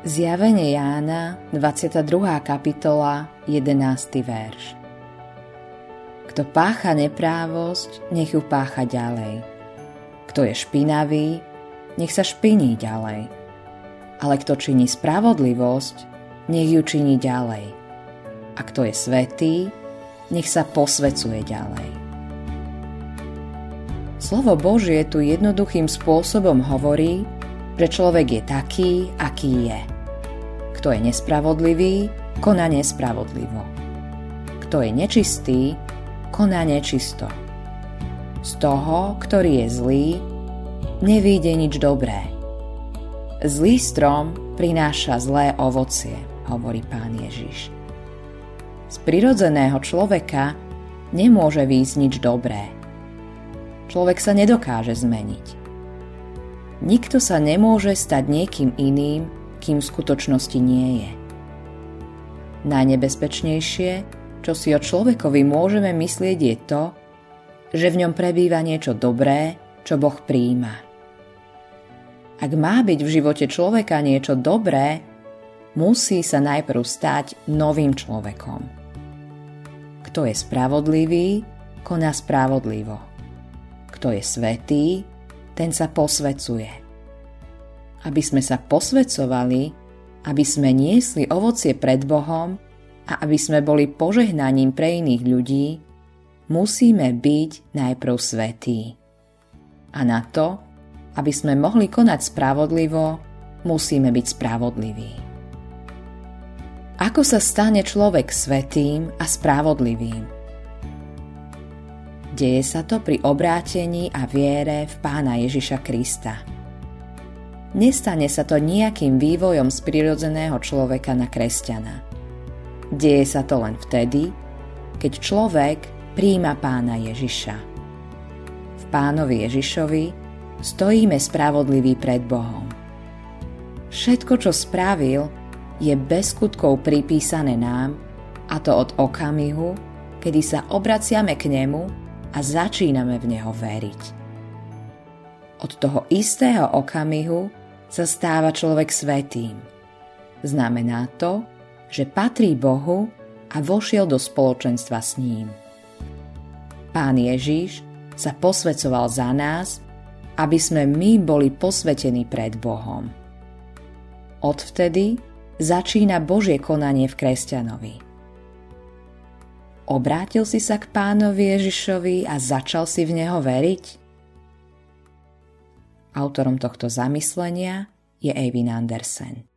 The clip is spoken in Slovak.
Zjavenie Jána, 22. kapitola, 11. verš. Kto pácha neprávosť, nech ju pácha ďalej. Kto je špinavý, nech sa špiní ďalej. Ale kto činí spravodlivosť, nech ju činí ďalej. A kto je svetý, nech sa posvecuje ďalej. Slovo Božie tu jednoduchým spôsobom hovorí, že človek je taký, aký je. Kto je nespravodlivý, koná nespravodlivo. Kto je nečistý, koná nečisto. Z toho, ktorý je zlý, nevíde nič dobré. Zlý strom prináša zlé ovocie, hovorí pán Ježiš. Z prirodzeného človeka nemôže výjsť nič dobré. Človek sa nedokáže zmeniť Nikto sa nemôže stať niekým iným, kým v skutočnosti nie je. Najnebezpečnejšie, čo si o človekovi môžeme myslieť, je to, že v ňom prebýva niečo dobré, čo Boh príjima. Ak má byť v živote človeka niečo dobré, musí sa najprv stať novým človekom. Kto je spravodlivý, koná spravodlivo. Kto je svetý, ten sa posvecuje. Aby sme sa posvecovali, aby sme niesli ovocie pred Bohom a aby sme boli požehnaním pre iných ľudí, musíme byť najprv svetí. A na to, aby sme mohli konať spravodlivo, musíme byť spravodliví. Ako sa stane človek svetým a spravodlivým? Deje sa to pri obrátení a viere v Pána Ježiša Krista. Nestane sa to nejakým vývojom z prirodzeného človeka na kresťana. Deje sa to len vtedy, keď človek príjma Pána Ježiša. V Pánovi Ježišovi stojíme spravodliví pred Bohom. Všetko, čo spravil, je bez skutkov pripísané nám, a to od okamihu, kedy sa obraciame k nemu a začíname v Neho veriť. Od toho istého okamihu sa stáva človek svetým. Znamená to, že patrí Bohu a vošiel do spoločenstva s ním. Pán Ježíš sa posvecoval za nás, aby sme my boli posvetení pred Bohom. Odvtedy začína Božie konanie v kresťanovi – Obrátil si sa k pánovi Ježišovi a začal si v neho veriť? Autorom tohto zamyslenia je Eivin Andersen.